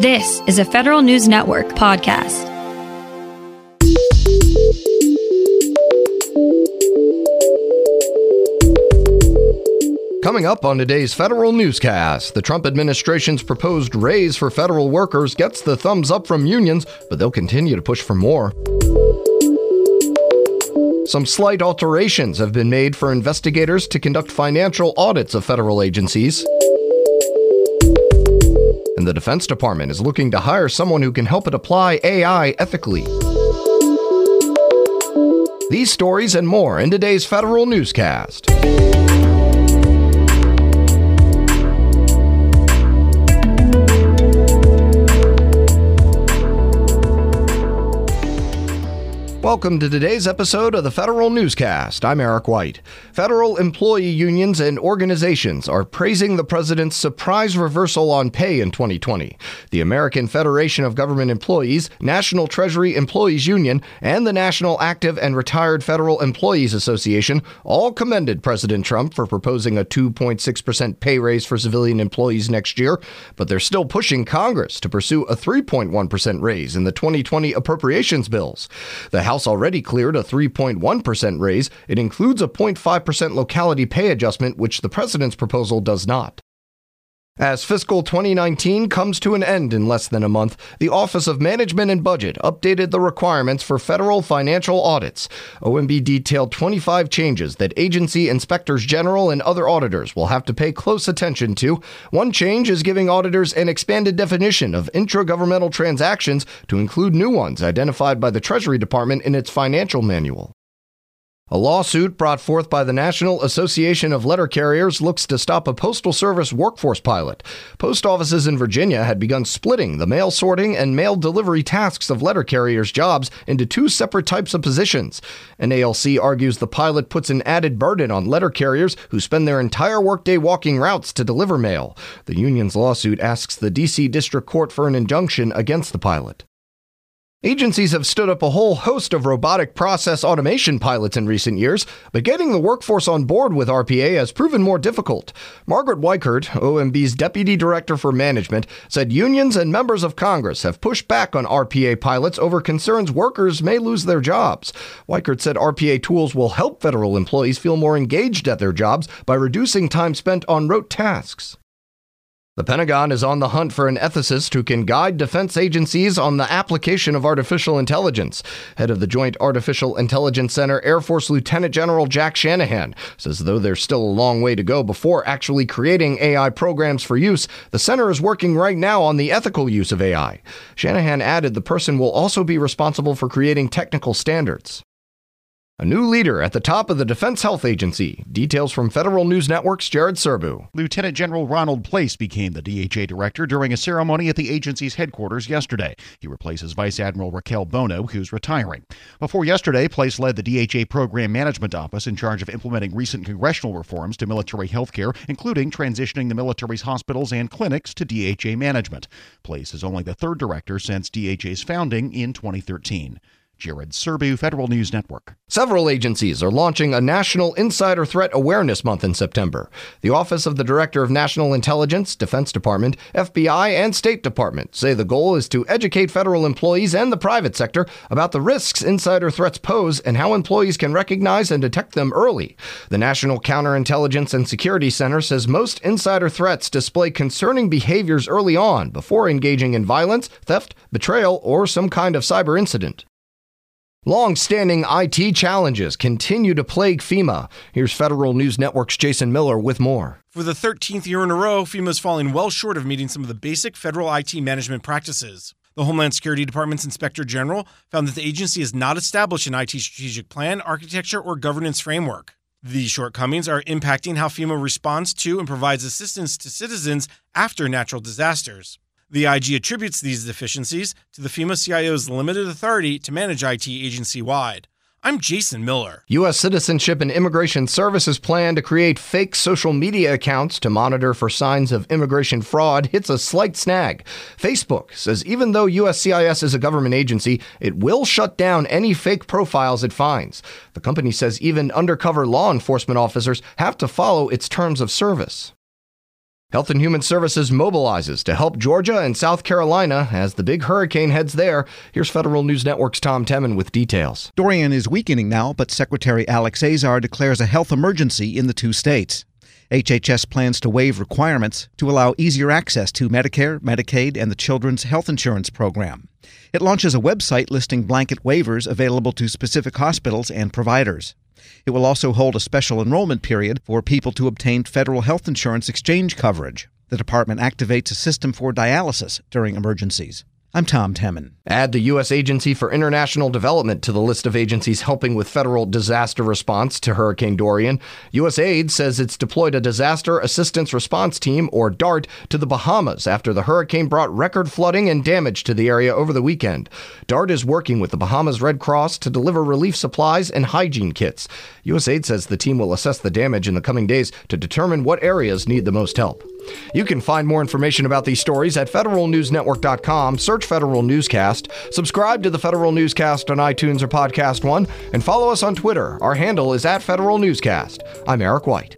This is a Federal News Network podcast. Coming up on today's federal newscast, the Trump administration's proposed raise for federal workers gets the thumbs up from unions, but they'll continue to push for more. Some slight alterations have been made for investigators to conduct financial audits of federal agencies and the Defense Department is looking to hire someone who can help it apply AI ethically. These stories and more in today's federal newscast. Welcome to today's episode of the Federal Newscast. I'm Eric White. Federal employee unions and organizations are praising the president's surprise reversal on pay in 2020. The American Federation of Government Employees, National Treasury Employees Union, and the National Active and Retired Federal Employees Association all commended President Trump for proposing a 2.6% pay raise for civilian employees next year, but they're still pushing Congress to pursue a 3.1% raise in the 2020 appropriations bills. The House House already cleared a 3.1% raise. It includes a 0.5% locality pay adjustment, which the president's proposal does not. As fiscal 2019 comes to an end in less than a month, the Office of Management and Budget updated the requirements for federal financial audits. OMB detailed 25 changes that agency inspectors general and other auditors will have to pay close attention to. One change is giving auditors an expanded definition of intragovernmental transactions to include new ones identified by the Treasury Department in its financial manual. A lawsuit brought forth by the National Association of Letter Carriers looks to stop a Postal Service workforce pilot. Post offices in Virginia had begun splitting the mail sorting and mail delivery tasks of letter carriers' jobs into two separate types of positions. NALC argues the pilot puts an added burden on letter carriers who spend their entire workday walking routes to deliver mail. The union's lawsuit asks the D.C. District Court for an injunction against the pilot. Agencies have stood up a whole host of robotic process automation pilots in recent years, but getting the workforce on board with RPA has proven more difficult. Margaret Weichert, OMB's Deputy Director for Management, said unions and members of Congress have pushed back on RPA pilots over concerns workers may lose their jobs. Weichert said RPA tools will help federal employees feel more engaged at their jobs by reducing time spent on rote tasks. The Pentagon is on the hunt for an ethicist who can guide defense agencies on the application of artificial intelligence. Head of the Joint Artificial Intelligence Center, Air Force Lieutenant General Jack Shanahan, says though there's still a long way to go before actually creating AI programs for use, the center is working right now on the ethical use of AI. Shanahan added the person will also be responsible for creating technical standards. A new leader at the top of the Defense Health Agency. Details from Federal News Network's Jared Serbu. Lieutenant General Ronald Place became the DHA director during a ceremony at the agency's headquarters yesterday. He replaces Vice Admiral Raquel Bono, who's retiring. Before yesterday, Place led the DHA Program Management Office in charge of implementing recent congressional reforms to military health care, including transitioning the military's hospitals and clinics to DHA management. Place is only the third director since DHA's founding in 2013. Jared Serbu, Federal News Network. Several agencies are launching a National Insider Threat Awareness Month in September. The Office of the Director of National Intelligence, Defense Department, FBI, and State Department say the goal is to educate federal employees and the private sector about the risks insider threats pose and how employees can recognize and detect them early. The National Counterintelligence and Security Center says most insider threats display concerning behaviors early on before engaging in violence, theft, betrayal, or some kind of cyber incident. Long standing IT challenges continue to plague FEMA. Here's Federal News Network's Jason Miller with more. For the 13th year in a row, FEMA is falling well short of meeting some of the basic federal IT management practices. The Homeland Security Department's Inspector General found that the agency has not established an IT strategic plan, architecture, or governance framework. These shortcomings are impacting how FEMA responds to and provides assistance to citizens after natural disasters. The IG attributes these deficiencies to the FEMA CIO's limited authority to manage IT agency wide. I'm Jason Miller. U.S. Citizenship and Immigration Services plan to create fake social media accounts to monitor for signs of immigration fraud hits a slight snag. Facebook says even though USCIS is a government agency, it will shut down any fake profiles it finds. The company says even undercover law enforcement officers have to follow its terms of service. Health and Human Services mobilizes to help Georgia and South Carolina as the big hurricane heads there. Here's Federal News Network's Tom Temin with details. Dorian is weakening now, but Secretary Alex Azar declares a health emergency in the two states. HHS plans to waive requirements to allow easier access to Medicare, Medicaid, and the Children's Health Insurance Program. It launches a website listing blanket waivers available to specific hospitals and providers. It will also hold a special enrollment period for people to obtain federal health insurance exchange coverage. The department activates a system for dialysis during emergencies. I'm Tom Temin. Add the U.S. Agency for International Development to the list of agencies helping with federal disaster response to Hurricane Dorian. USAID says it's deployed a Disaster Assistance Response Team, or DART, to the Bahamas after the hurricane brought record flooding and damage to the area over the weekend. DART is working with the Bahamas Red Cross to deliver relief supplies and hygiene kits. USAID says the team will assess the damage in the coming days to determine what areas need the most help. You can find more information about these stories at federalnewsnetwork.com. Search Federal Newscast. Subscribe to the Federal Newscast on iTunes or Podcast One, and follow us on Twitter. Our handle is at Federal Newscast. I'm Eric White.